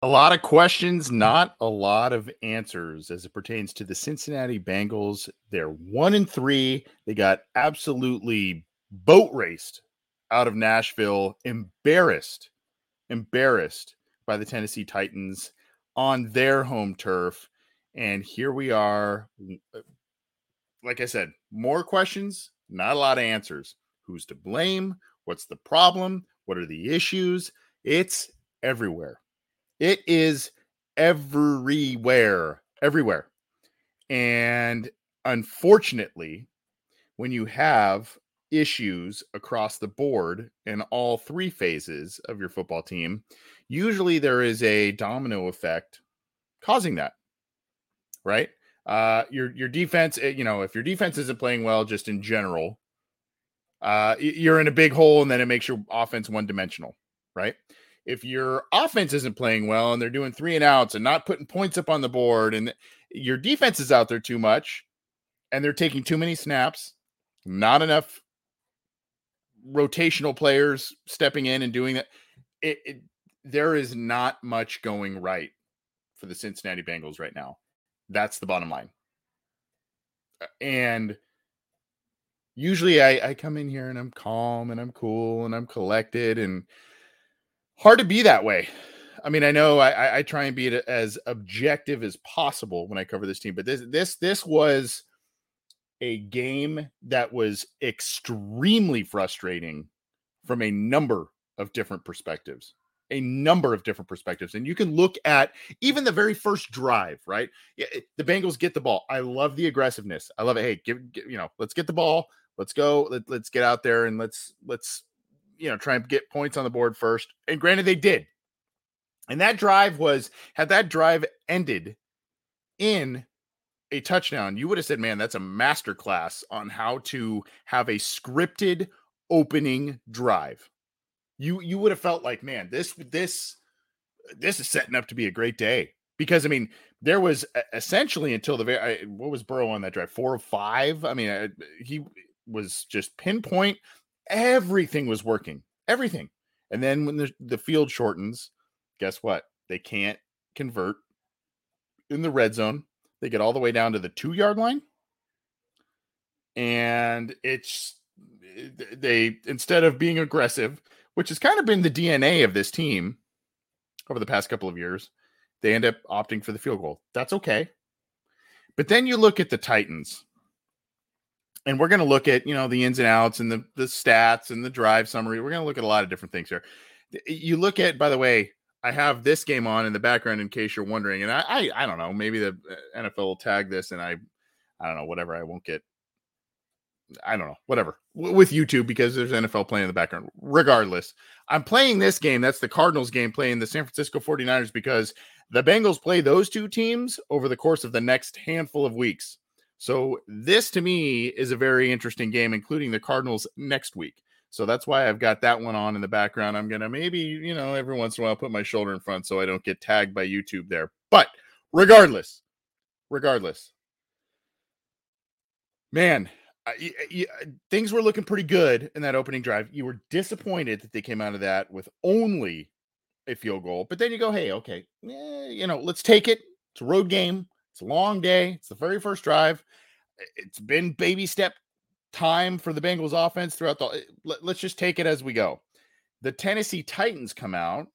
A lot of questions, not a lot of answers as it pertains to the Cincinnati Bengals. They're one and three. They got absolutely boat raced out of Nashville, embarrassed, embarrassed by the Tennessee Titans on their home turf. And here we are. Uh, like I said, more questions, not a lot of answers. Who's to blame? What's the problem? What are the issues? It's everywhere. It is everywhere, everywhere. And unfortunately, when you have issues across the board in all three phases of your football team, usually there is a domino effect causing that. Right? Uh your your defense, eh, you know, if your defense isn't playing well just in general, uh you're in a big hole and then it makes your offense one dimensional, right? If your offense isn't playing well and they're doing three and outs and not putting points up on the board and your defense is out there too much and they're taking too many snaps, not enough rotational players stepping in and doing that, it, it there is not much going right for the Cincinnati Bengals right now. That's the bottom line. Uh, and usually I, I come in here and I'm calm and I'm cool and I'm collected and hard to be that way. I mean, I know I, I try and be as objective as possible when I cover this team, but this this this was a game that was extremely frustrating from a number of different perspectives a number of different perspectives. And you can look at even the very first drive, right? The Bengals get the ball. I love the aggressiveness. I love it. Hey, give, give you know, let's get the ball. Let's go. Let, let's get out there and let's let's you know, try and get points on the board first. And granted, they did. And that drive was, had that drive ended in a touchdown, you would have said, man, that's a masterclass on how to have a scripted opening drive. You you would have felt like, man, this this this is setting up to be a great day. Because I mean, there was essentially until the very what was Burrow on that drive? Four or five. I mean, he was just pinpoint everything was working, everything. And then when the, the field shortens, guess what? They can't convert in the red zone. They get all the way down to the two yard line. And it's they instead of being aggressive, which has kind of been the DNA of this team over the past couple of years, they end up opting for the field goal. That's okay. But then you look at the Titans and we're going to look at you know the ins and outs and the the stats and the drive summary. We're going to look at a lot of different things here. You look at, by the way, I have this game on in the background in case you're wondering, and I I, I don't know, maybe the uh, NFL will tag this, and I I don't know, whatever. I won't get. I don't know, whatever with YouTube because there's NFL playing in the background. Regardless, I'm playing this game. That's the Cardinals game playing the San Francisco 49ers because the Bengals play those two teams over the course of the next handful of weeks. So this to me is a very interesting game, including the Cardinals next week. So that's why I've got that one on in the background. I'm to maybe, you know, every once in a while put my shoulder in front so I don't get tagged by YouTube there. But regardless, regardless, man, I, I, things were looking pretty good in that opening drive. You were disappointed that they came out of that with only a field goal, but then you go, hey, okay, eh, you know, let's take it. It's a road game. It's a long day. It's the very first drive. It's been baby step time for the Bengals offense throughout the. Let, let's just take it as we go. The Tennessee Titans come out,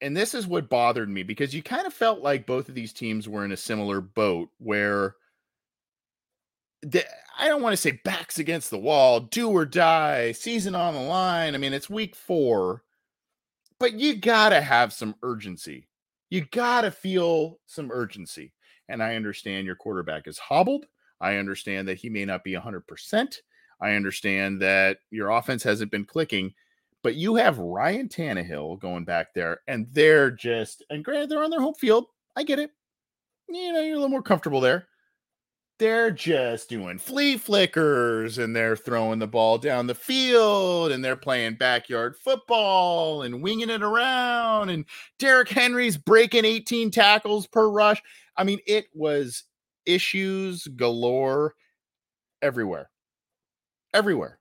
and this is what bothered me because you kind of felt like both of these teams were in a similar boat where the, I don't want to say backs against the wall, do or die, season on the line. I mean, it's week four, but you got to have some urgency. You got to feel some urgency. And I understand your quarterback is hobbled. I understand that he may not be 100%. I understand that your offense hasn't been clicking, but you have Ryan Tannehill going back there, and they're just, and granted, they're on their home field. I get it. You know, you're a little more comfortable there they're just doing flea flickers and they're throwing the ball down the field and they're playing backyard football and winging it around and Derrick Henry's breaking 18 tackles per rush. I mean, it was issues galore everywhere. Everywhere.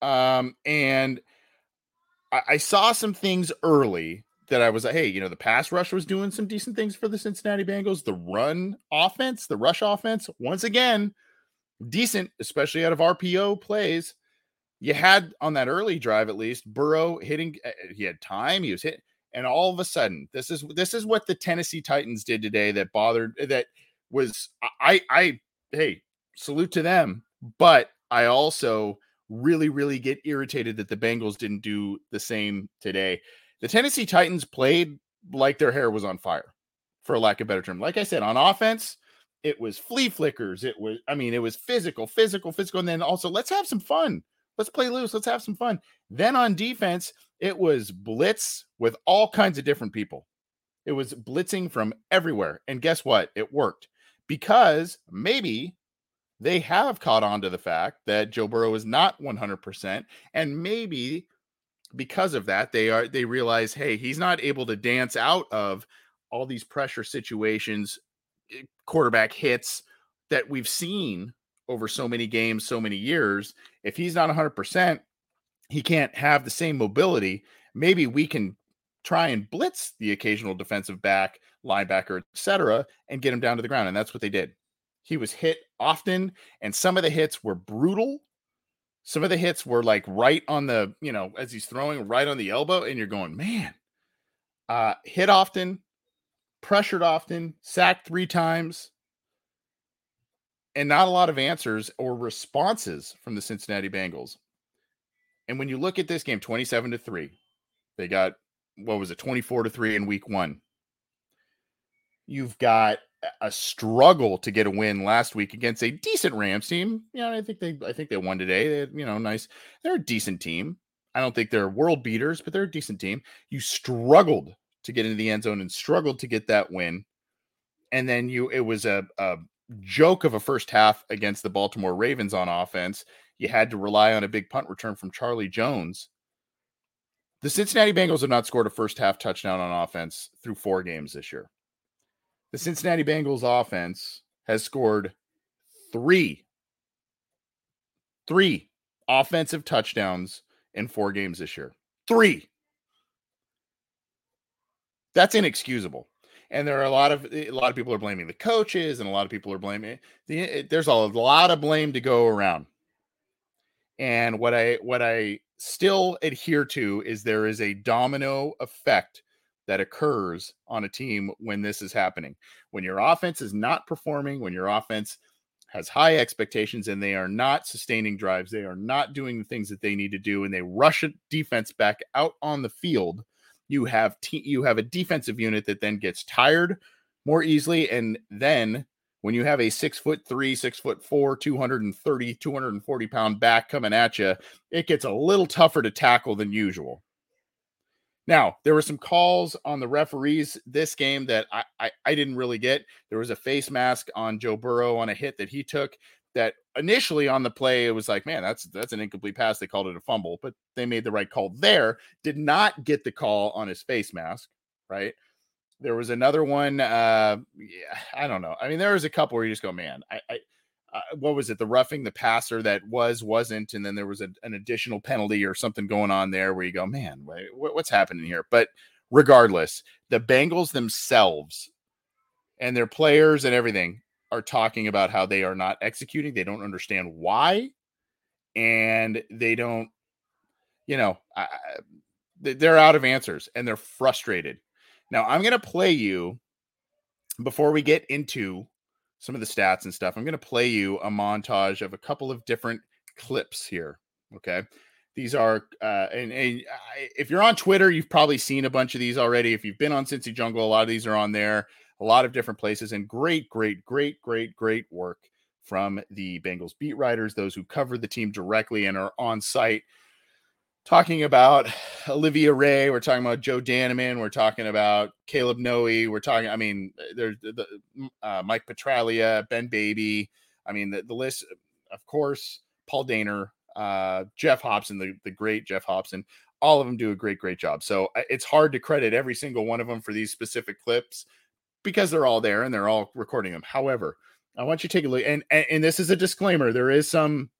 Um, and I, I saw some things early that I was like, hey, you know, the pass rush was doing some decent things for the Cincinnati Bengals. The run offense, the rush offense, once again, decent, especially out of RPO plays. You had on that early drive, at least, Burrow hitting. Eh, eh, he had time. He was hit, and all of a sudden, this is this is what the Tennessee Titans did today. That bothered. Eh, that was I I hey salute to them, but I also really really get irritated that the Bengals didn't do the same today. The Tennessee Titans played like their hair was on fire, for lack of better term. Like I said, on offense, it was flea flickers. It was, I mean, it was physical, physical, physical. And then also, let's have some fun. Let's play loose. Let's have some fun. Then on defense, it was blitz with all kinds of different people. It was blitzing from everywhere. And guess what? It worked because maybe they have caught on to the fact that Joe Burrow is not 100%. And maybe because of that, they are they realize, hey, he's not able to dance out of all these pressure situations, eh, quarterback hits that we've seen over so many games, so many years. If he's not 100%, he can't have the same mobility. Maybe we can try and blitz the occasional defensive back, linebacker, etc., and get him down to the ground. And that's what they did. He was hit often, and some of the hits were brutal some of the hits were like right on the, you know, as he's throwing right on the elbow, and you're going, man, uh, hit often, pressured often, sacked three times, and not a lot of answers or responses from the Cincinnati Bengals. And when you look at this game, 27 to 3, they got what was it, 24 to 3 in week one. You've got a struggle to get a win last week against a decent Rams team. You know, I think they I think they won today. They, you know, nice. They're a decent team. I don't think they're world beaters, but they're a decent team. You struggled to get into the end zone and struggled to get that win. And then you it was a, a joke of a first half against the Baltimore Ravens on offense. You had to rely on a big punt return from Charlie Jones. The Cincinnati Bengals have not scored a first half touchdown on offense through four games this year the Cincinnati Bengals offense has scored three, three offensive touchdowns in four games this year. Three. That's inexcusable. And there are a lot of a lot of people are blaming the coaches, and a lot of people are blaming the. There's a lot of blame to go around. And what I what I still adhere to is there is a domino effect that occurs on a team when this is happening. When your offense is not performing, when your offense has high expectations and they are not sustaining drives, they are not doing the things that they need to do, and they rush a defense back out on the field. You have te- you have a defensive unit that then gets tired more easily, and then when you have a six foot three, six foot four, 230, 240 pound back coming at you, it gets a little tougher to tackle than usual. Now, there were some calls on the referees this game that I, I, I, didn't really get. There was a face mask on Joe Burrow on a hit that he took that initially on the play it was like, man, that's that's an incomplete pass. They called it a fumble, but they made the right call there. Did not get the call on his face mask, right? There was another one. Uh, yeah, I don't know. I mean, there was a couple where you just go, man, I, I what was it? The roughing the passer that was wasn't, and then there was a, an additional penalty or something going on there where you go, man, wait, what's happening here? But regardless, the Bengals themselves and their players and everything are talking about how they are not executing. They don't understand why, and they don't, you know, I, they're out of answers and they're frustrated. Now, I'm going to play you before we get into some of the stats and stuff. I'm going to play you a montage of a couple of different clips here. Okay. These are, uh, and, and if you're on Twitter, you've probably seen a bunch of these already. If you've been on Cincy Jungle, a lot of these are on there, a lot of different places, and great, great, great, great, great work from the Bengals beat writers, those who cover the team directly and are on site talking about Olivia Ray, we're talking about Joe Danneman, we're talking about Caleb Noe, we're talking, I mean, there's the uh, Mike Petraglia, Ben Baby, I mean, the, the list, of course, Paul Dehner, uh, Geoff Hobson, the, the great Geoff Hobson, all of them do a great, great job. So it's hard to credit every single one of them for these specific clips because they're all there and they're all recording them. However, I want you to take a look, and, and, and this is a disclaimer. There is some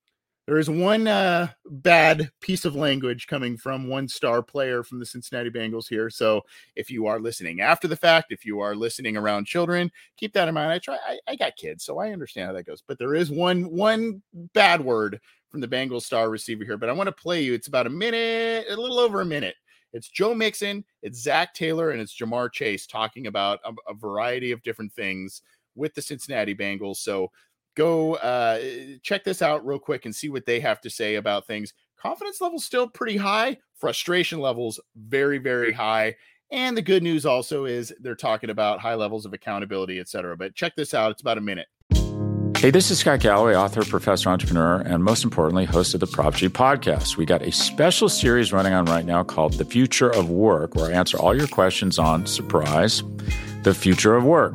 there is one uh, bad piece of language coming from one star player from the Cincinnati Bengals here. So if you are listening after the fact, if you are listening around children, keep that in mind. I try. I, I got kids, so I understand how that goes. But there is one one bad word from the Bengals star receiver here. But I want to play you. It's about a minute, a little over a minute. It's Joe Mixon, it's Zac Taylor, and it's Ja'Marr Chase talking about a, a variety of different things with the Cincinnati Bengals. So go uh, check this out real quick and see what they have to say about things. Confidence level still pretty high, frustration levels very, very high. And the good news also is they're talking about high levels of accountability, et cetera. But check this out. It's about a minute. Hey, this is Scott Galloway, author, professor, entrepreneur, and most importantly, host of the Prop G podcast. We got a special series running on right now called The Future of Work, where I answer all your questions on surprise, the future of work.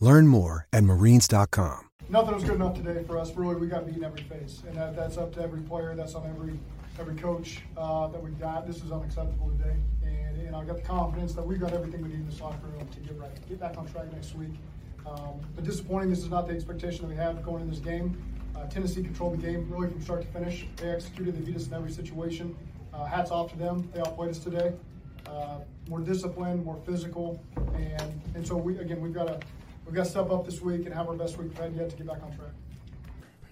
Learn more at marines.com. Nothing was good enough today for us. Really, we got to beat in every phase, and that, that's up to every player. That's on every every coach uh, that we've got. This is unacceptable today, and, and I got the confidence that we've got everything we need in the locker room to get right, get back on track next week. Um, but disappointing. This is not the expectation that we have going in this game. Uh, Tennessee controlled the game really from start to finish. They executed. They beat us in every situation. Uh, hats off to them. They outplayed us today. Uh, more disciplined, more physical, and and so we again we've got to we've got to step up this week and have our best week we've had yet to get back on track.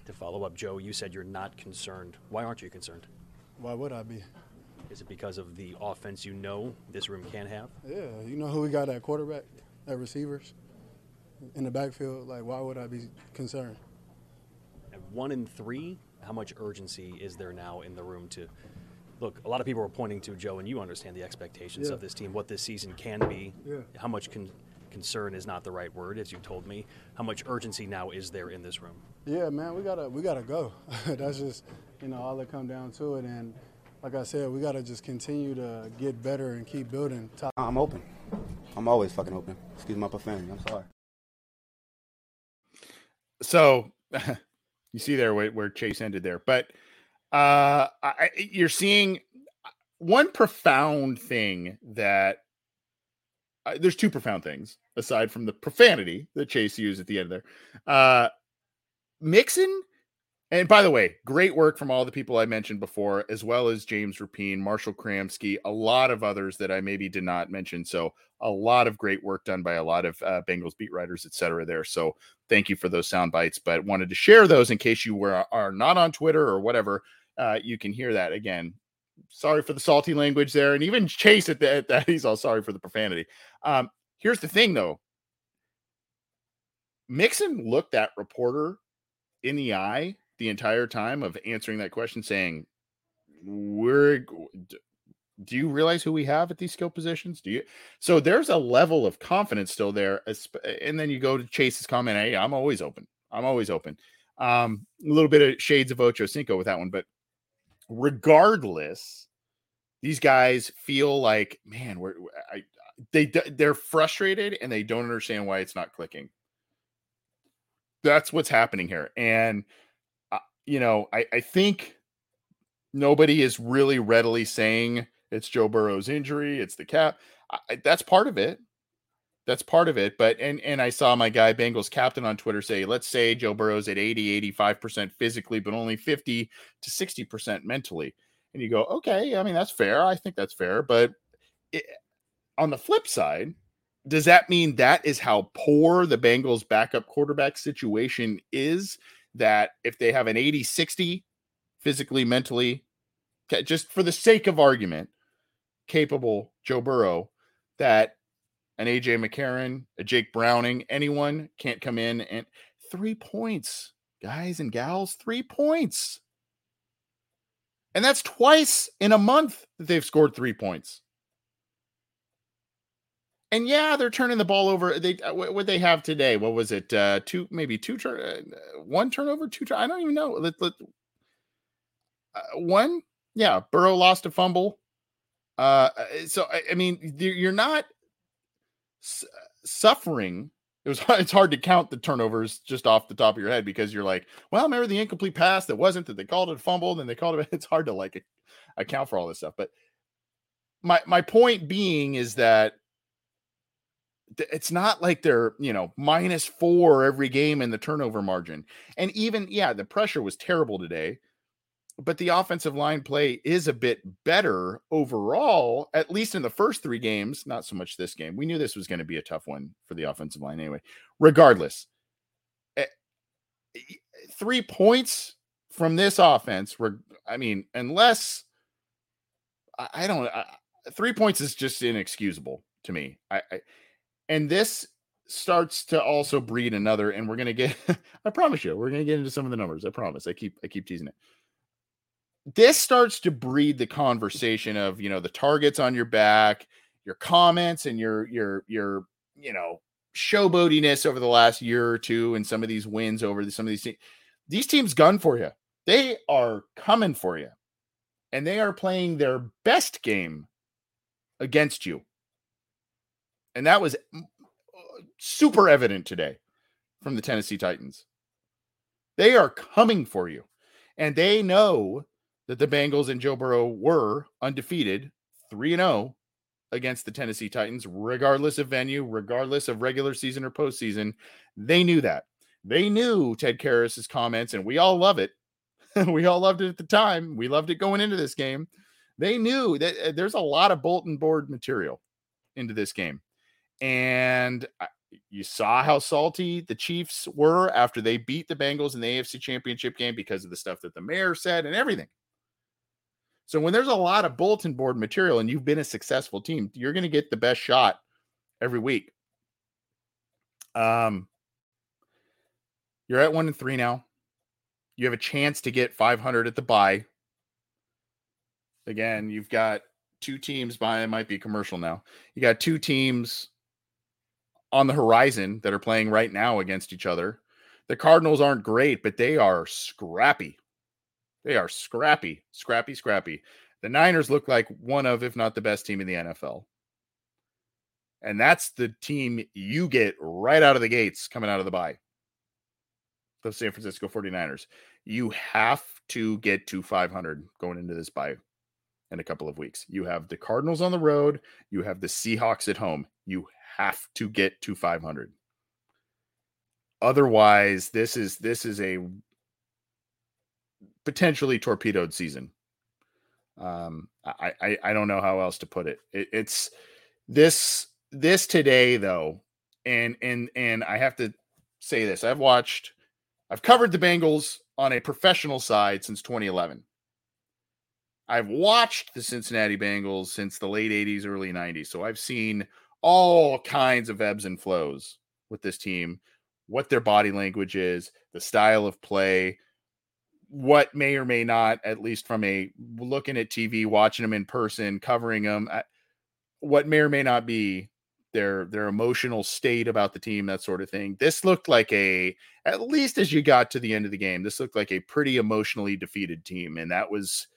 To follow up, Joe, you said you're not concerned. Why aren't you concerned? Why would I be? Is it because of the offense you know this room can have? Yeah, you know who we got at quarterback, at receivers, in the backfield. Like, why would I be concerned? At one in three, how much urgency is there now in the room to look? A lot of people are pointing to Joe, and you understand the expectations Yeah. of this team, what this season can be. Yeah. How much con- concern is not the right word, as you told me. How much urgency now is there in this room? Yeah, man, we gotta we gotta go. That's just you know all that come down to it. And like I said, we got to just continue to get better and keep building. Top. I'm open. I'm always fucking open. Excuse my profanity. I'm sorry. So you see there where, where Chase ended there, but uh, I, you're seeing one profound thing that there's two profound things aside from the profanity that Chase used at the end there. Uh, Mixon, and by the way, great work from all the people I mentioned before, as well as James Rapien, Marshall Kramsky, a lot of others that I maybe did not mention. So a lot of great work done by a lot of uh, Bengals beat writers, et cetera. There, so thank you for those sound bites. But wanted to share those in case you were are not on Twitter or whatever. Uh, you can hear that again sorry for the salty language there. And even Chase at, that, he's all sorry for the profanity. Um, here's the thing though Mixon looked that reporter in the eye the entire time of answering that question, saying, We're do you realize who we have at these skill positions? Do you? So there's a level of confidence still there. And then you go to Chase's comment, Hey, I'm always open. I'm always open. Um, a little bit of shades of Ocho Cinco with that one, but regardless, these guys feel like, man, we're I, they they're frustrated and they don't understand why it's not clicking. That's what's happening here, and uh, you know, I I think nobody is really readily saying it's Joe Burrow's injury, it's the cap. I, that's part of it. That's part of it. But and and I saw my guy Bengals captain on Twitter say, let's say Joe Burrow's at 80, 85% physically, but only 50 to 60% mentally. And you go, okay, I mean, that's fair. I think that's fair. But it, on the flip side, does that mean that is how poor the Bengals backup quarterback situation is? That if they have an 80 60 physically, mentally, just for the sake of argument, capable Joe Burrow, that an AJ McCarron, a Jake Browning, anyone can't come in and three points, guys and gals, three points. And that's twice in a month that they've scored three points. And yeah, they're turning the ball over. They uh, what they have today? What was it? Uh, two, maybe two turn, uh, one turnover, two. Turn, I don't even know. Let, let, uh, one, yeah. Burrow lost a fumble. Uh, uh so I, I mean, you're not suffering it was it's hard to count the turnovers just off the top of your head because you're like, well, remember the incomplete pass that wasn't that they called it fumble, and they called it. It's hard to like account for all this stuff. But my my point being is that it's not like they're you know minus four every game in the turnover margin, and even yeah, the pressure was terrible today but the offensive line play is a bit better overall, at least in the first three games. Not so much this game. We knew this was going to be a tough one for the offensive line anyway. Regardless, eh, three points from this offense. Were I mean, unless I don't, three points is just inexcusable to me. I, I and this starts to also breed another, and we're gonna get. I promise you, we're gonna get into some of the numbers. I promise. I keep I keep teasing it this starts to breed the conversation of you know the targets on your back your comments and your your your you know showboatiness over the last year or two and some of these wins over the, some of these these teams gun for you they are coming for you and they are playing their best game against you. And that was mm, super evident today from the Tennessee Titans. They are coming for you. And they know that the Bengals and Joe Burrow were undefeated, 3 0 against the Tennessee Titans, regardless of venue, regardless of regular season or postseason. They knew that. They knew Ted Karras's comments, and we all love it. we all loved it at the time. We loved it going into this game. They knew that uh, there's a lot of bulletin board material into this game. And you saw how salty the Chiefs were after they beat the Bengals in the AFC Championship game because of the stuff that the mayor said and everything. So when there's a lot of bulletin board material and you've been a successful team, you're going to get the best shot every week. Um, you're at one and three now. You have a chance to get 500 at the buy. Again, you've got two teams by it might be commercial now. You got two teams on the horizon that are playing right now against each other. The Cardinals aren't great, but they are scrappy. They are scrappy, scrappy, scrappy. The Niners look like one of, if not the best team in the NFL. And that's the team you get right out of the gates coming out of the bye. The San Francisco 49ers. You have to get to 500 going into this bye in a couple of weeks. You have the Cardinals on the road, you have the Seahawks at home. You have to get to 500. Otherwise, this is this is a potentially torpedoed season. Um, I, I I don't know how else to put it. it. It's this this today though, and and and I have to say this. I've watched, I've covered the Bengals on a professional side since 2011. I've watched the Cincinnati Bengals since the late 80s, early 90s. So I've seen all kinds of ebbs and flows with this team, what their body language is, the style of play, what may or may not, at least from a looking at TV, watching them in person, covering them, what may or may not be their their emotional state about the team, that sort of thing. This looked like a, at least as you got to the end of the game, this looked like a pretty emotionally defeated team, and that was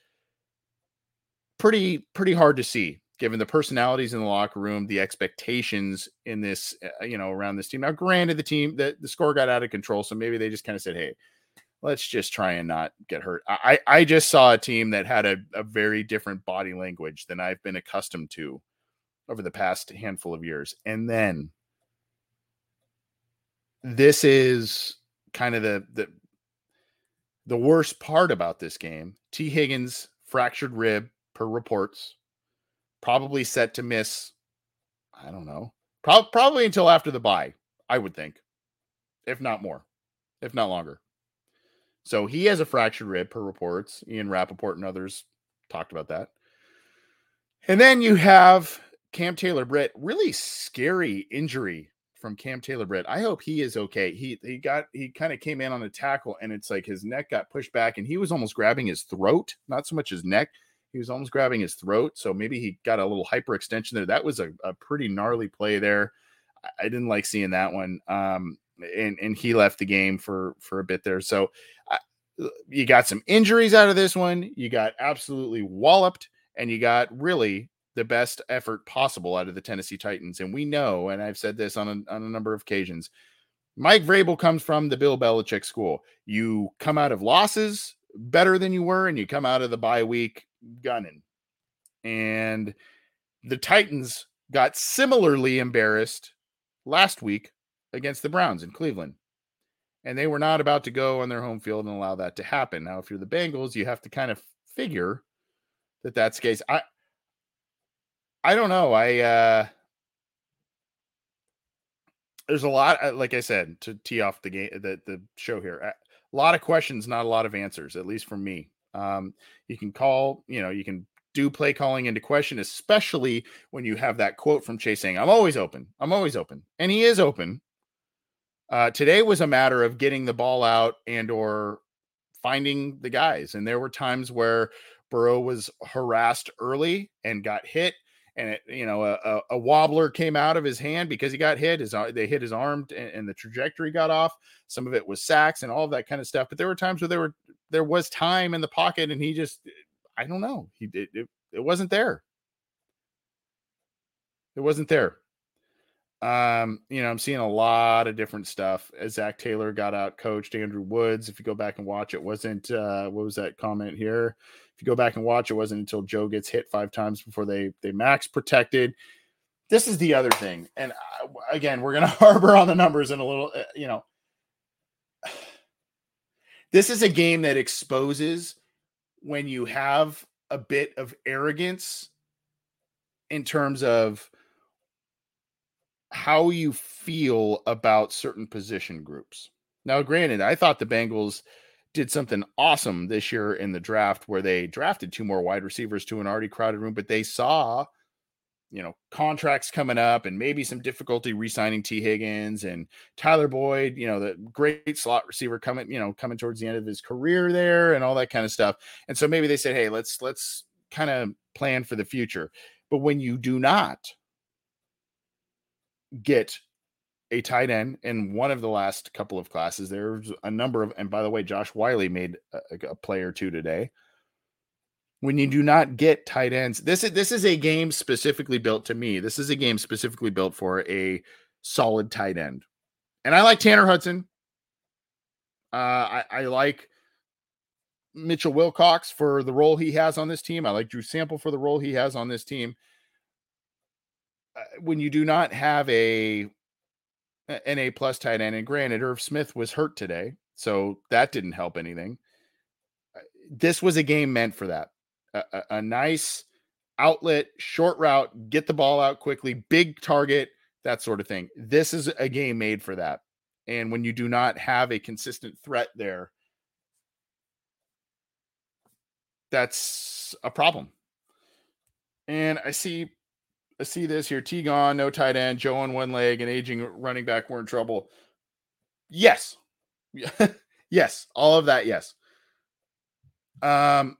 pretty pretty hard to see given the personalities in the locker room, the expectations in this, uh, you know, around this team. Now, granted, the team that the score got out of control, so maybe they just kind of said, "Hey, let's just try and not get hurt." I I just saw a team that had a, a very different body language than I've been accustomed to over the past handful of years, and then this is kind of the the the worst part about this game. Tee Higgins fractured rib per reports probably set to miss. I don't know. Pro- probably until after the bye, I would think, if not more, if not longer. So he has a fractured rib per reports. Ian Rapoport and others talked about that. And then you have Cam Taylor Britt, really scary injury from Cam Taylor Britt. I hope he is okay. He he got he kind of came in on a tackle and it's like his neck got pushed back and he was almost grabbing his throat, not so much his neck. He was almost grabbing his throat. So maybe he got a little hyperextension there. That was a, a pretty gnarly play there. I, didn't like seeing that one. Um, and, and he left the game for, for a bit there. So uh, you got some injuries out of this one. You got absolutely walloped and you got really the best effort possible out of the Tennessee Titans. And we know, and I've said this on a, on a number of occasions, Mike Vrabel comes from the Bill Belichick school. You come out of losses better than you were, and you come out of the bye week gunning. And the Titans got similarly embarrassed last week against the Browns in Cleveland. And they were not about to go on their home field and allow that to happen. Now, if you're the Bengals, you have to kind of figure that that's the case. I I don't know. I uh there's a lot uh, like I said to tee off the game the the show here. A lot of questions, not a lot of answers, at least from me. Um, you can call, you know, you can do play calling into question, especially when you have that quote from Chase saying, I'm always open. I'm always open. And he is open. Uh, today was a matter of getting the ball out and or finding the guys. And there were times where Burrow was harassed early and got hit and it, you know, a, a, wobbler came out of his hand because he got hit. His they hit his arm and, and, the trajectory got off. Some of it was sacks and all of that kind of stuff. But there were times where there were there was time in the pocket, and he just I don't know. He it, it, it wasn't there. It wasn't there. Um, you know, I'm seeing a lot of different stuff as Zac Taylor got out coached Andrew Woods. If you go back and watch, it wasn't uh what was that comment here? If you go back and watch, it wasn't until Joe gets hit five times before they they max protected. This is the other thing, and uh, again, we're gonna harbor on the numbers in a little, uh, you know. This is a game that exposes when you have a bit of arrogance in terms of how you feel about certain position groups. Now, granted, I thought the Bengals did something awesome this year in the draft where they drafted two more wide receivers to an already crowded room, but they saw, you know, contracts coming up and maybe some difficulty re-signing Tee Higgins and Tyler Boyd, you know, the great slot receiver coming, you know, coming towards the end of his career there and all that kind of stuff. And so maybe they said, hey, let's let's kind of plan for the future. But when you do not get a tight end in one of the last couple of classes. There's a number of, and by the way, Josh Wiley made a, a play or two today. when you do not get tight ends. This is this is a game specifically built to me. This is a game specifically built for a solid tight end. And I like Tanner Hudson. Uh, I, I like Mitchell Wilcox for the role he has on this team. I like Drew Sample for the role he has on this team. Uh, when you do not have a an A plus tight end, and granted, Irv Smith was hurt today, so that didn't help anything. Uh, this was a game meant for that. A, a, a nice outlet, short route, get the ball out quickly, big target, that sort of thing. This is a game made for that. And when you do not have a consistent threat there, that's a problem. And I see See this here. T gone, no tight end, Joe on one leg, and aging running back. We're in trouble. Yes. yes. All of that, yes. Um,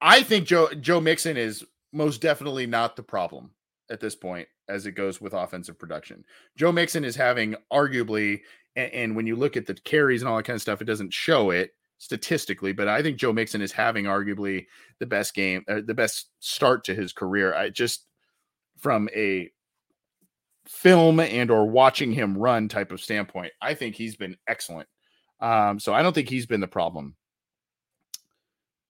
I think Joe Joe Mixon is most definitely not the problem at this point as it goes with offensive production. Joe Mixon is having arguably, and, and, when you look at the carries and all that kind of stuff, it doesn't show it statistically, but I think Joe Mixon is having arguably the best game, uh, the best start to his career. I just from a film and or watching him run type of standpoint, I think he's been excellent. Um, so I don't think he's been the problem.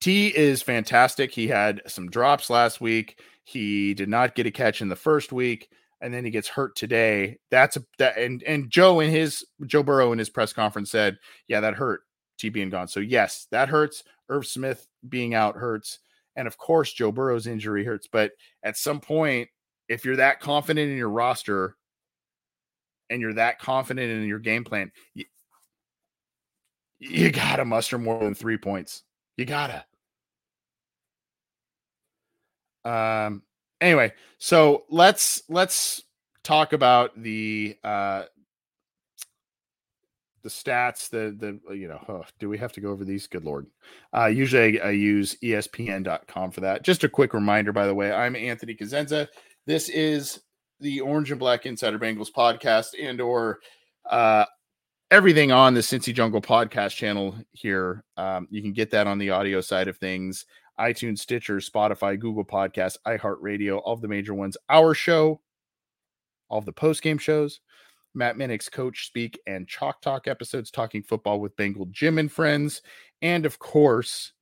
T is fantastic. He had some drops last week. He did not get a catch in the first week, and then he gets hurt today. That's a that and and Joe in his Joe Burrow in his press conference said, "Yeah, that hurt." T being gone. So yes, that hurts. Irv Smith being out hurts, and of course Joe Burrow's injury hurts. But at some point, if you're that confident in your roster and you're that confident in your game plan, you, you gotta muster more than three points. You gotta. Um. Anyway, so let's let's talk about the uh the stats, the the uh, you know, oh, do we have to go over these? Good lord. Uh, usually I, I, use ESPN.com for that. Just a quick reminder, by the way, I'm Anthony Cosenza. This is the Orange and Black Insider Bengals podcast and or uh, everything on the Cincy Jungle podcast channel here. Um, you can get that on the audio side of things. iTunes, Stitcher, Spotify, Google Podcasts, iHeartRadio, all of the major ones. Our show, all of the post game shows. Matt Minich's Coach Speak and Chalk Talk episodes, talking football with Bengal Jim and friends. And of course,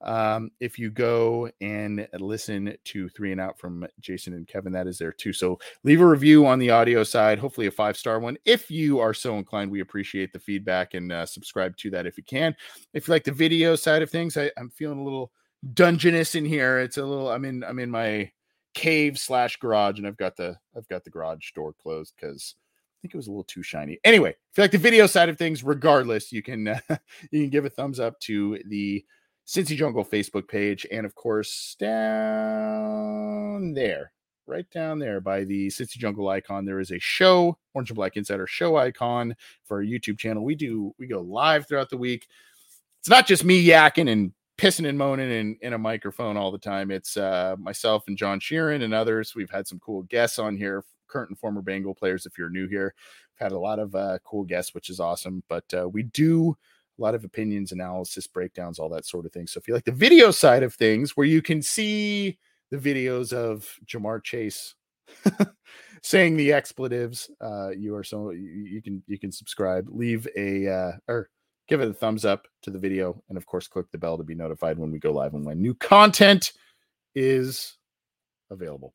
um, if you go and listen to Three and Out from Jason and Kevin, that is there too. So leave a review on the audio side, hopefully a five star one. If you are so inclined, we appreciate the feedback and uh, subscribe to that if you can. If you like the video side of things, I, I'm feeling a little dungeness in here. It's a little, I'm in, I'm in my cave slash garage and I've got the, I've got the garage door closed because I think it was a little too shiny. Anyway, if you like the video side of things, regardless, you can uh, you can give a thumbs up to the Cincy Jungle Facebook page, and of course down there, right down there by the Cincy Jungle icon, there is a show, Orange and Black Insider show icon for our YouTube channel. We do we go live throughout the week. It's not just me yakking and pissing and moaning in, in a microphone all the time. It's uh, myself and John Sheeran and others. We've had some cool guests on here current and former Bengal players. If you're new here, We've had a lot of uh, cool guests, which is awesome. But uh, we do a lot of opinions, analysis, breakdowns, all that sort of thing. So if you like the video side of things, where you can see the videos of Ja'Marr Chase saying the expletives, uh, you are so you can you can subscribe, leave a uh, or give it a thumbs up to the video, and of course, click the bell to be notified when we go live and when new content is available.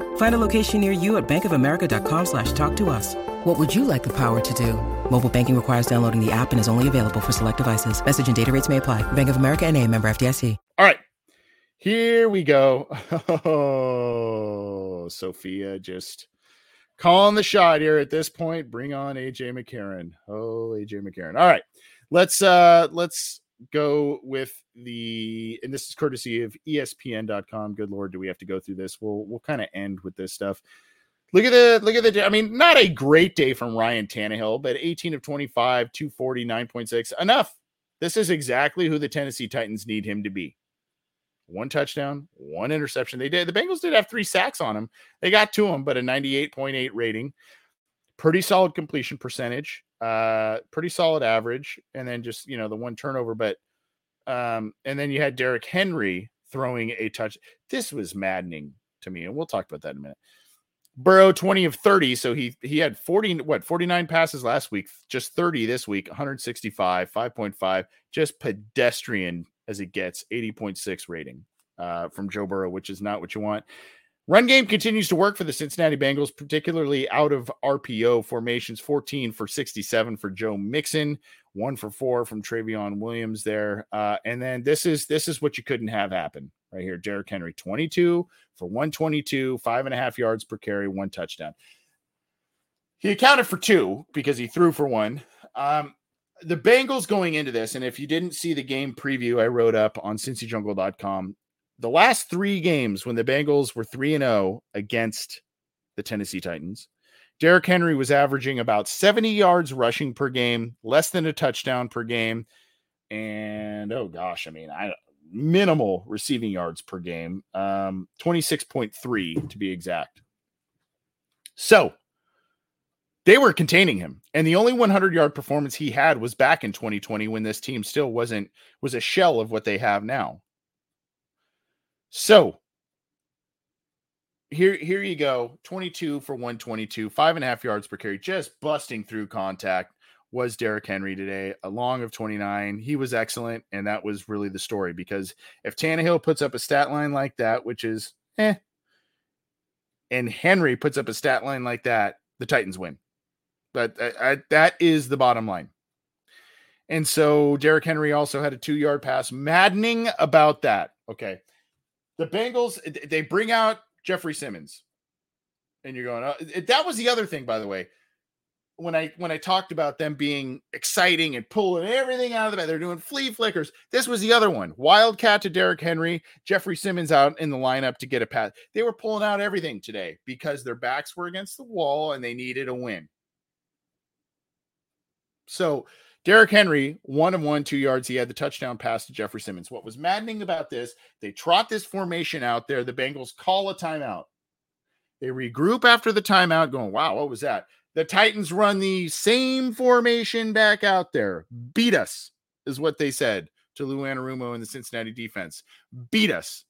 Find a location near you at bankofamerica.com slash talk to us. What would you like the power to do? Mobile banking requires downloading the app and is only available for select devices. Message and data rates may apply. Bank of America and a member FDIC. All right. Here we go. Oh, Sophia just calling the shot here at this point. Bring on AJ McCarron. Oh, AJ McCarron. All right. Let's uh let's go with the and this is courtesy of espn.com. Good lord, do we have to go through this? We'll we'll kind of end with this stuff. Look at the look at the I mean, not a great day from Ryan Tannehill, but 18 of 25, 240, 9.6. Enough. This is exactly who the Tennessee Titans need him to be. One touchdown, one interception. They did the Bengals did have three sacks on him. They got to him, but a 98.8 rating. Pretty solid completion percentage. Uh pretty solid average. And then just, you know, the one turnover, but um, and then you had Derrick Henry throwing a touch. This was maddening to me, and we'll talk about that in a minute. Burrow 20 of 30, so he he had 40 what 49 passes last week, just 30 this week, 165, 5.5, just pedestrian as it gets, 80.6 rating uh, from Joe Burrow, which is not what you want. Run game continues to work for the Cincinnati Bengals, particularly out of RPO formations 14 for 67 for Joe Mixon, one for four from Trayveon Williams there. Uh, and then this is this is what you couldn't have happen right here. Derrick Henry, 22 for 122, five and a half yards per carry, one touchdown. He accounted for two because he threw for one. Um, the Bengals going into this, and if you didn't see the game preview I wrote up on cincyjungle.com, the last three games when the Bengals were 3 and 0 against the Tennessee Titans, Derrick Henry was averaging about 70 yards rushing per game, less than a touchdown per game, and oh gosh, I mean, I minimal receiving yards per game, um, 26.3 to be exact. So they were containing him. And the only 100 yard performance he had was back in 2020 when this team still wasn't, was a shell of what they have now. So here, here you go 22 for 122, five and a half yards per carry, just busting through contact was Derrick Henry today, a long of 29. He was excellent. And that was really the story because if Tannehill puts up a stat line like that, which is eh, and Henry puts up a stat line like that, the Titans win. But I, I, that is the bottom line. And so Derrick Henry also had a two yard pass. Maddening about that. Okay. The Bengals, they bring out Jeffrey Simmons. And you're going, oh, that was the other thing, by the way when I when I talked about them being exciting and pulling everything out of the bag, they're doing flea flickers. This was the other one. Wildcat to Derrick Henry, Jeffrey Simmons out in the lineup to get a pass. They were pulling out everything today because their backs were against the wall and they needed a win. So Derrick Henry, one of one, two yards. He had the touchdown pass to Jeffrey Simmons. What was maddening about this, they trot this formation out there. The Bengals call a timeout. They regroup after the timeout, going, wow, what was that? The Titans run the same formation back out there. Beat us, is what they said to Lou Anarumo and the Cincinnati defense. Beat us.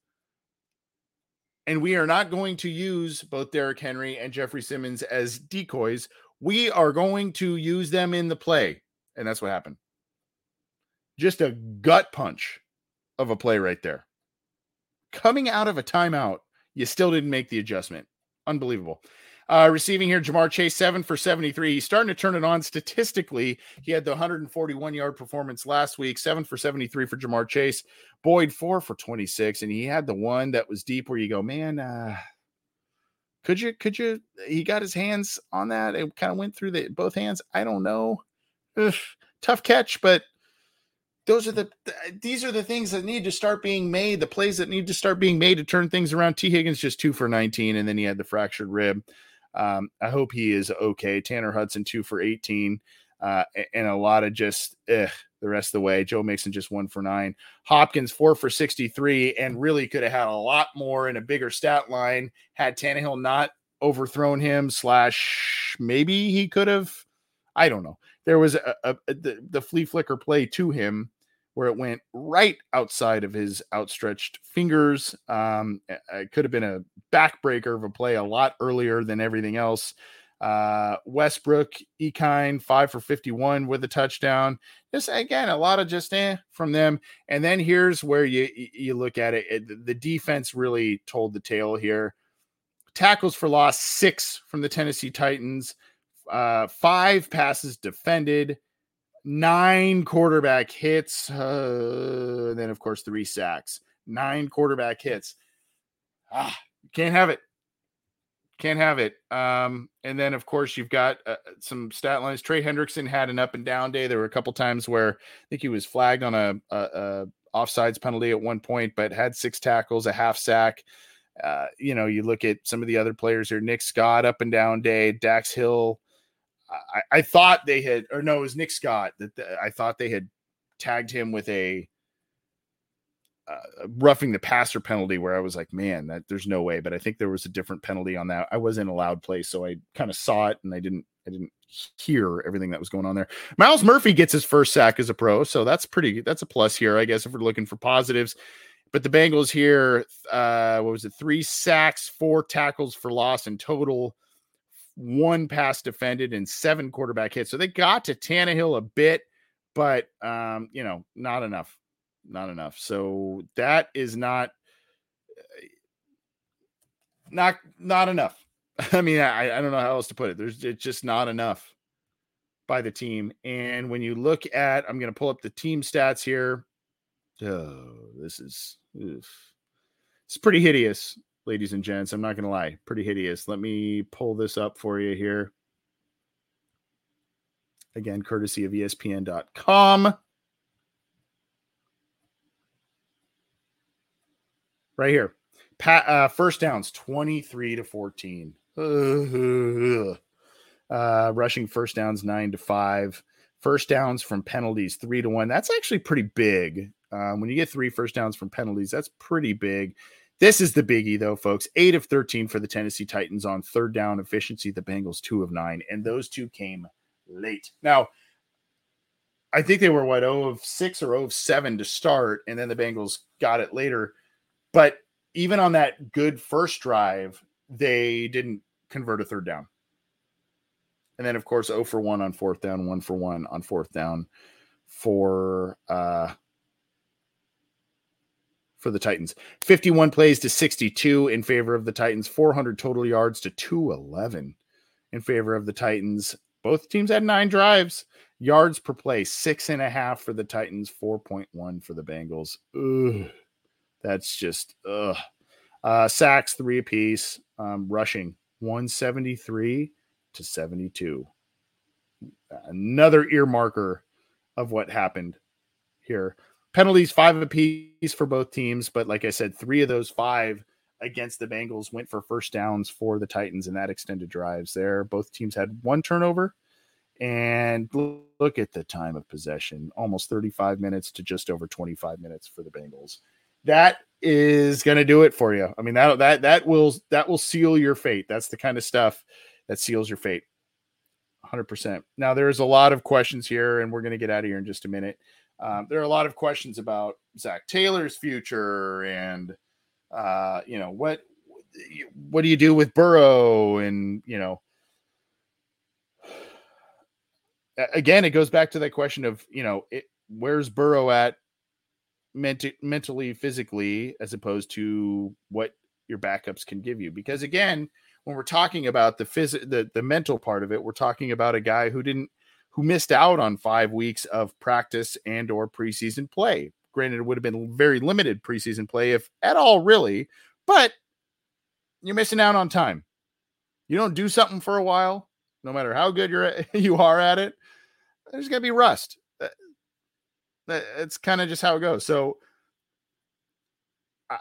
And we are not going to use both Derrick Henry and Jeffrey Simmons as decoys. We are going to use them in the play. And that's what happened. Just a gut punch of a play right there. Coming out of a timeout, you still didn't make the adjustment. Unbelievable. Uh, receiving here, Ja'Marr Chase, seven for 73. He's starting to turn it on statistically. He had the 141 yard performance last week, seven for 73 for Ja'Marr Chase. Boyd, four for 26. And he had the one that was deep where you go, man, uh, could you, could you, he got his hands on that. It kind of went through the both hands. I don't know. Ugh, tough catch, but those are the these are the things that need to start being made the plays that need to start being made to turn things around Tee Higgins just two for 19 and then he had the fractured rib um, I hope he is okay. Tanner Hudson, two for 18, uh, and a lot of just eh, the rest of the way. Joe Mixon just one for nine. Hopkins, four for 63, and really could have had a lot more in a bigger stat line had Tannehill not overthrown him, slash, maybe he could have. I don't know. There was a, a, a the, the flea flicker play to him where it went right outside of his outstretched fingers. Um, it could have been a backbreaker of a play a lot earlier than everything else. Uh, Westbrook, Ikhine, five for 51 with a touchdown. Just again, a lot of just eh from them. And then here's where you you look at it the defense really told the tale here. Tackles for loss, six from the Tennessee Titans. Uh, five passes defended, nine quarterback hits, uh, and then of course three sacks. Nine quarterback hits. Ah, can't have it. Can't have it. Um, and then of course you've got uh, some stat lines. Trey Hendrickson had an up and down day. There were a couple times where I think he was flagged on a, a, a offsides penalty at one point, but had six tackles, a half sack. Uh, you know, you look at some of the other players here. Nick Scott up and down day. Dax Hill I, I thought they had, or no, it was Nick Scott that I thought they had tagged him with a uh, roughing the passer penalty where I was like, man, that there's no way. But I think there was a different penalty on that. I was in a loud place, so I kind of saw it and I didn't, I didn't hear everything that was going on there. Myles Murphy gets his first sack as a pro, so that's pretty, that's a plus here, I guess, if we're looking for positives. But the Bengals here, uh, what was it? Three sacks, four tackles for loss in total one pass defended and seven quarterback hits. So they got to Tannehill a bit, but um, you know, not enough. Not enough. So that is not eh, not not enough. I mean, I, I don't know how else to put it. There's it's just not enough by the team. And when you look at, I'm going to pull up the team stats here. Oh, this is oof. it's pretty hideous ladies and gents. I'm not going to lie, pretty hideous. Let me pull this up for you here. Again, courtesy of ESPN.com. Right here. Pat, uh, first downs 23 to 14. Uh, rushing first downs 9 to 5. First downs from penalties 3 to 1. That's actually pretty big. Um, when you get three first downs from penalties, that's pretty big. This is the biggie, though, folks. Eight of 13 for the Tennessee Titans on third down efficiency. The Bengals, two of nine. And those two came late. Now, I think they were what, 0 of 6 or 0 of 7 to start. And then the Bengals got it later. But even on that good first drive, they didn't convert a third down. And then, of course, 0 for 1 on fourth down, 1 for 1 on fourth down for uh, for the Titans. 51 plays to 62 in favor of the Titans, 400 total yards to 211 in favor of the Titans. Both teams had nine drives. Yards per play, six and a half for the Titans, 4.1 for the Bengals. Ugh, that's just ugh. Uh, sacks, three apiece. Um, rushing, 173 to 72. Another earmarker of what happened here penalties five apiece for both teams, but like I said, three of those five against the Bengals went for first downs for the Titans in that extended drives there. Both teams had one turnover. And look at the time of possession almost 35 minutes to just over 25 minutes for the Bengals. That is going to do it for you. I mean, that, that, that will, that will seal your fate. That's the kind of stuff that seals your fate. 100%. Now, there's a lot of questions here, and we're going to get out of here in just a minute. Um, there are a lot of questions about Zac Taylor's future and uh, you know what what do you do with Burrow and you know again it goes back to that question of you know it, where's Burrow at ment- mentally physically as opposed to what your backups can give you? Because again when we're talking about the phys- the the mental part of it we're talking about a guy who didn't who missed out on five weeks of practice and or preseason play. Granted, it would have been very limited preseason play, if at all, really, but you're missing out on time. You don't do something for a while, no matter how good you're at, you are at it. There's gonna be rust. Uh, uh, it's kind of just how it goes. So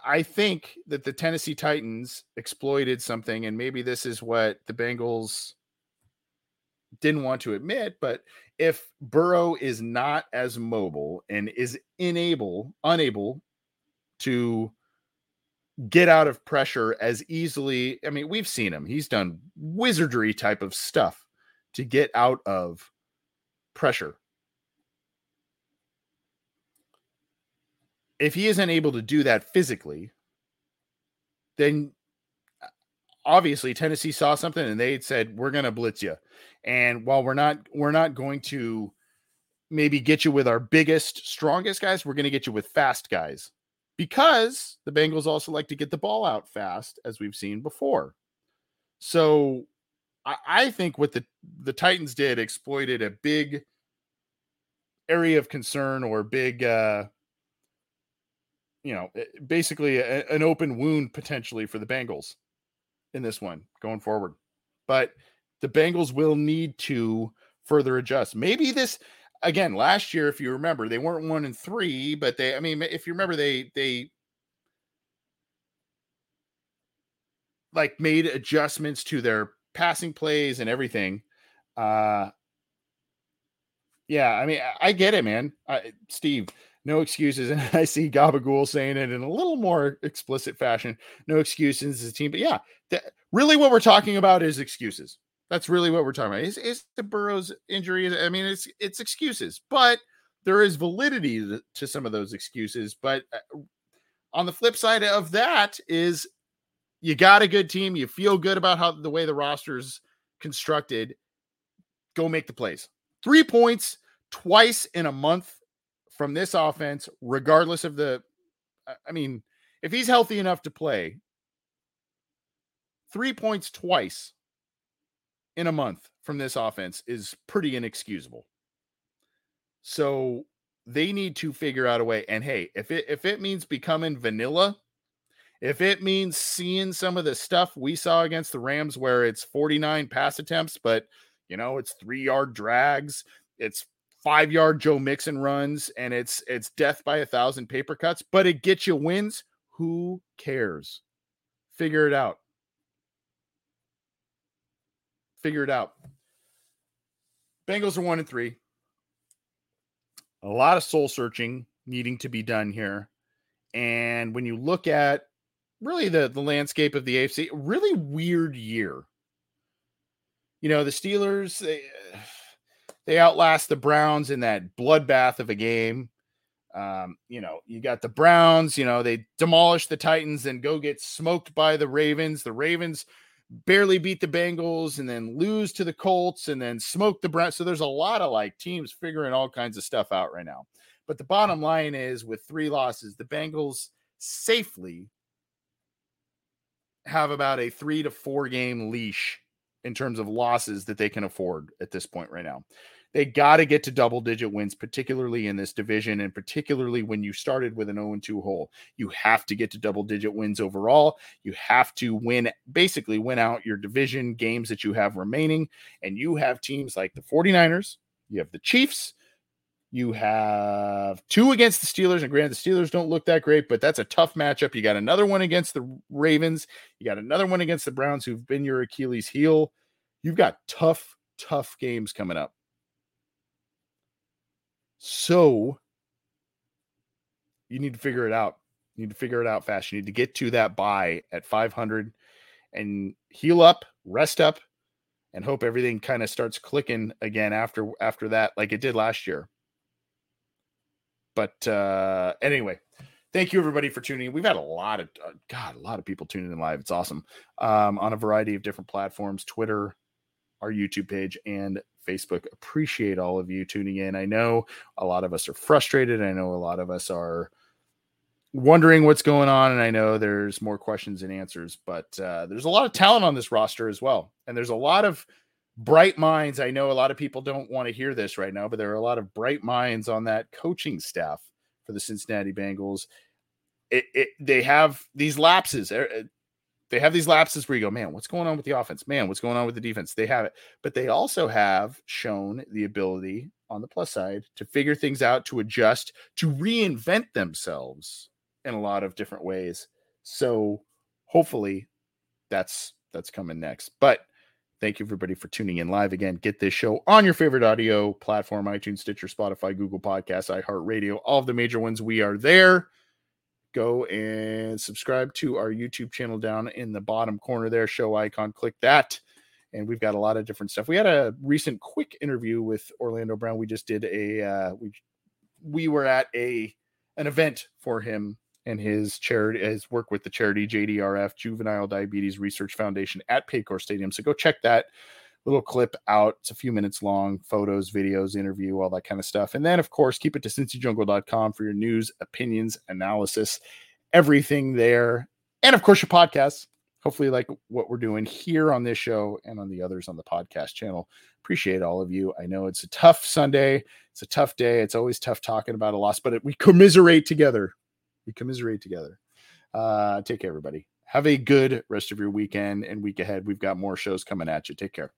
I think that the Tennessee Titans exploited something, and maybe this is what the Bengals didn't want to admit, but if Burrow is not as mobile and is unable, unable to get out of pressure as easily, I mean, we've seen him. He's done wizardry type of stuff to get out of pressure. If he isn't able to do that physically, then obviously Tennessee saw something and they said we're going to blitz you. And while we're not we're not going to maybe get you with our biggest strongest guys, we're going to get you with fast guys. Because the Bengals also like to get the ball out fast as we've seen before. So I, I think what the the Titans did exploited a big area of concern or big uh you know eh, basically a, an open wound potentially for the Bengals in this one going forward but the Bengals will need to further adjust maybe this again last year if you remember they weren't one and three but they I mean if you remember they they like made adjustments to their passing plays and everything. Uh yeah, I mean, I get it, man. I, Steve, no excuses. And I see Gabagool saying it in a little more explicit fashion. No excuses as a team. But yeah, really what we're talking about is excuses. That's really what we're talking about. Is, is the Burrows injury? I mean, it's it's excuses, but there is validity to, to some of those excuses. But uh, on the flip side of that is you got a good team. You feel good about how the way the roster's constructed. Go make the plays. Three points twice in a month from this offense, regardless of the. I mean, if he's healthy enough to play, three points twice in a month from this offense is pretty inexcusable. So they need to figure out a way. And hey, if it if it means becoming vanilla if it means seeing some of the stuff we saw against the Rams where it's 49 pass attempts, but you know, it's three yard drags, it's five yard Joe Mixon runs, and it's it's death by a thousand paper cuts, but it gets you wins. Who cares? Figure it out. Figure it out. Bengals are one and three. A lot of soul searching needing to be done here. And when you look at really the the landscape of the AFC. Really weird year. You know, the Steelers they they outlast the Browns in that bloodbath of a game. Um, you know, you got the Browns, you know, they demolish the Titans and go get smoked by the Ravens. The Ravens barely beat the Bengals and then lose to the Colts and then smoke the Browns. So there's a lot of like teams figuring all kinds of stuff out right now. But the bottom line is with three losses, the Bengals safely have about a three to four game leash in terms of losses that they can afford at this point right now. They got to get to double digit wins, particularly in this division, and particularly when you started with an 0 2 hole. You have to get to double digit wins overall. You have to win, basically, win out your division games that you have remaining. And you have teams like the 49ers, you have the Chiefs, you have two against the Steelers, and granted, the Steelers don't look that great, but that's a tough matchup. You got another one against the Ravens. You got another one against the Browns, who've been your Achilles heel. You've got tough, tough games coming up. So you need to figure it out. You need to figure it out fast. You need to get to that bye at 500 and heal up, rest up, and hope everything kind of starts clicking again after after that, like it did last year. But uh, anyway, thank you everybody for tuning in. We've had a lot of uh, God, a lot of people tuning in live. It's awesome um, on a variety of different platforms, Twitter, our YouTube page, and Facebook. Appreciate all of you tuning in. I know a lot of us are frustrated. I know a lot of us are wondering what's going on, and I know there's more questions and answers. But uh, there's a lot of talent on this roster as well, and there's a lot of bright minds. I know a lot of people don't want to hear this right now, but there are a lot of bright minds on that coaching staff for the Cincinnati Bengals. It, it they have these lapses. Er, eh, they have these lapses where you go, man, what's going on with the offense? Man, what's going on with the defense? They have it, but they also have shown the ability on the plus side to figure things out, to adjust, to reinvent themselves in a lot of different ways. So hopefully that's that's coming next. But Thank you, everybody, for tuning in live again. Get this show on your favorite audio platform iTunes, Stitcher, Spotify, Google Podcasts, iHeartRadio, all of the major ones. We are there. Go and subscribe to our YouTube channel down in the bottom corner there, show icon. Click that. And we've got a lot of different stuff. We had a recent quick interview with Orlando Brown. We just did a, uh, we, we were at a, an event for him and his charity, his work with the charity JDRF Juvenile Diabetes Research Foundation at Paycor Stadium. So go check that little clip out. It's a few minutes long, photos, videos, interview, all that kind of stuff. And then, of course, keep it to cincyjungle.com for your news, opinions, analysis, everything there. And of course, your podcasts. hopefully like what we're doing here on this show and on the others on the podcast channel. Appreciate all of you. I know it's a tough Sunday. It's a tough day. It's always tough talking about a loss, but it, we commiserate together. We commiserate together. Uh, take care, everybody. Have a good rest of your weekend and week ahead. We've got more shows coming at you. Take care.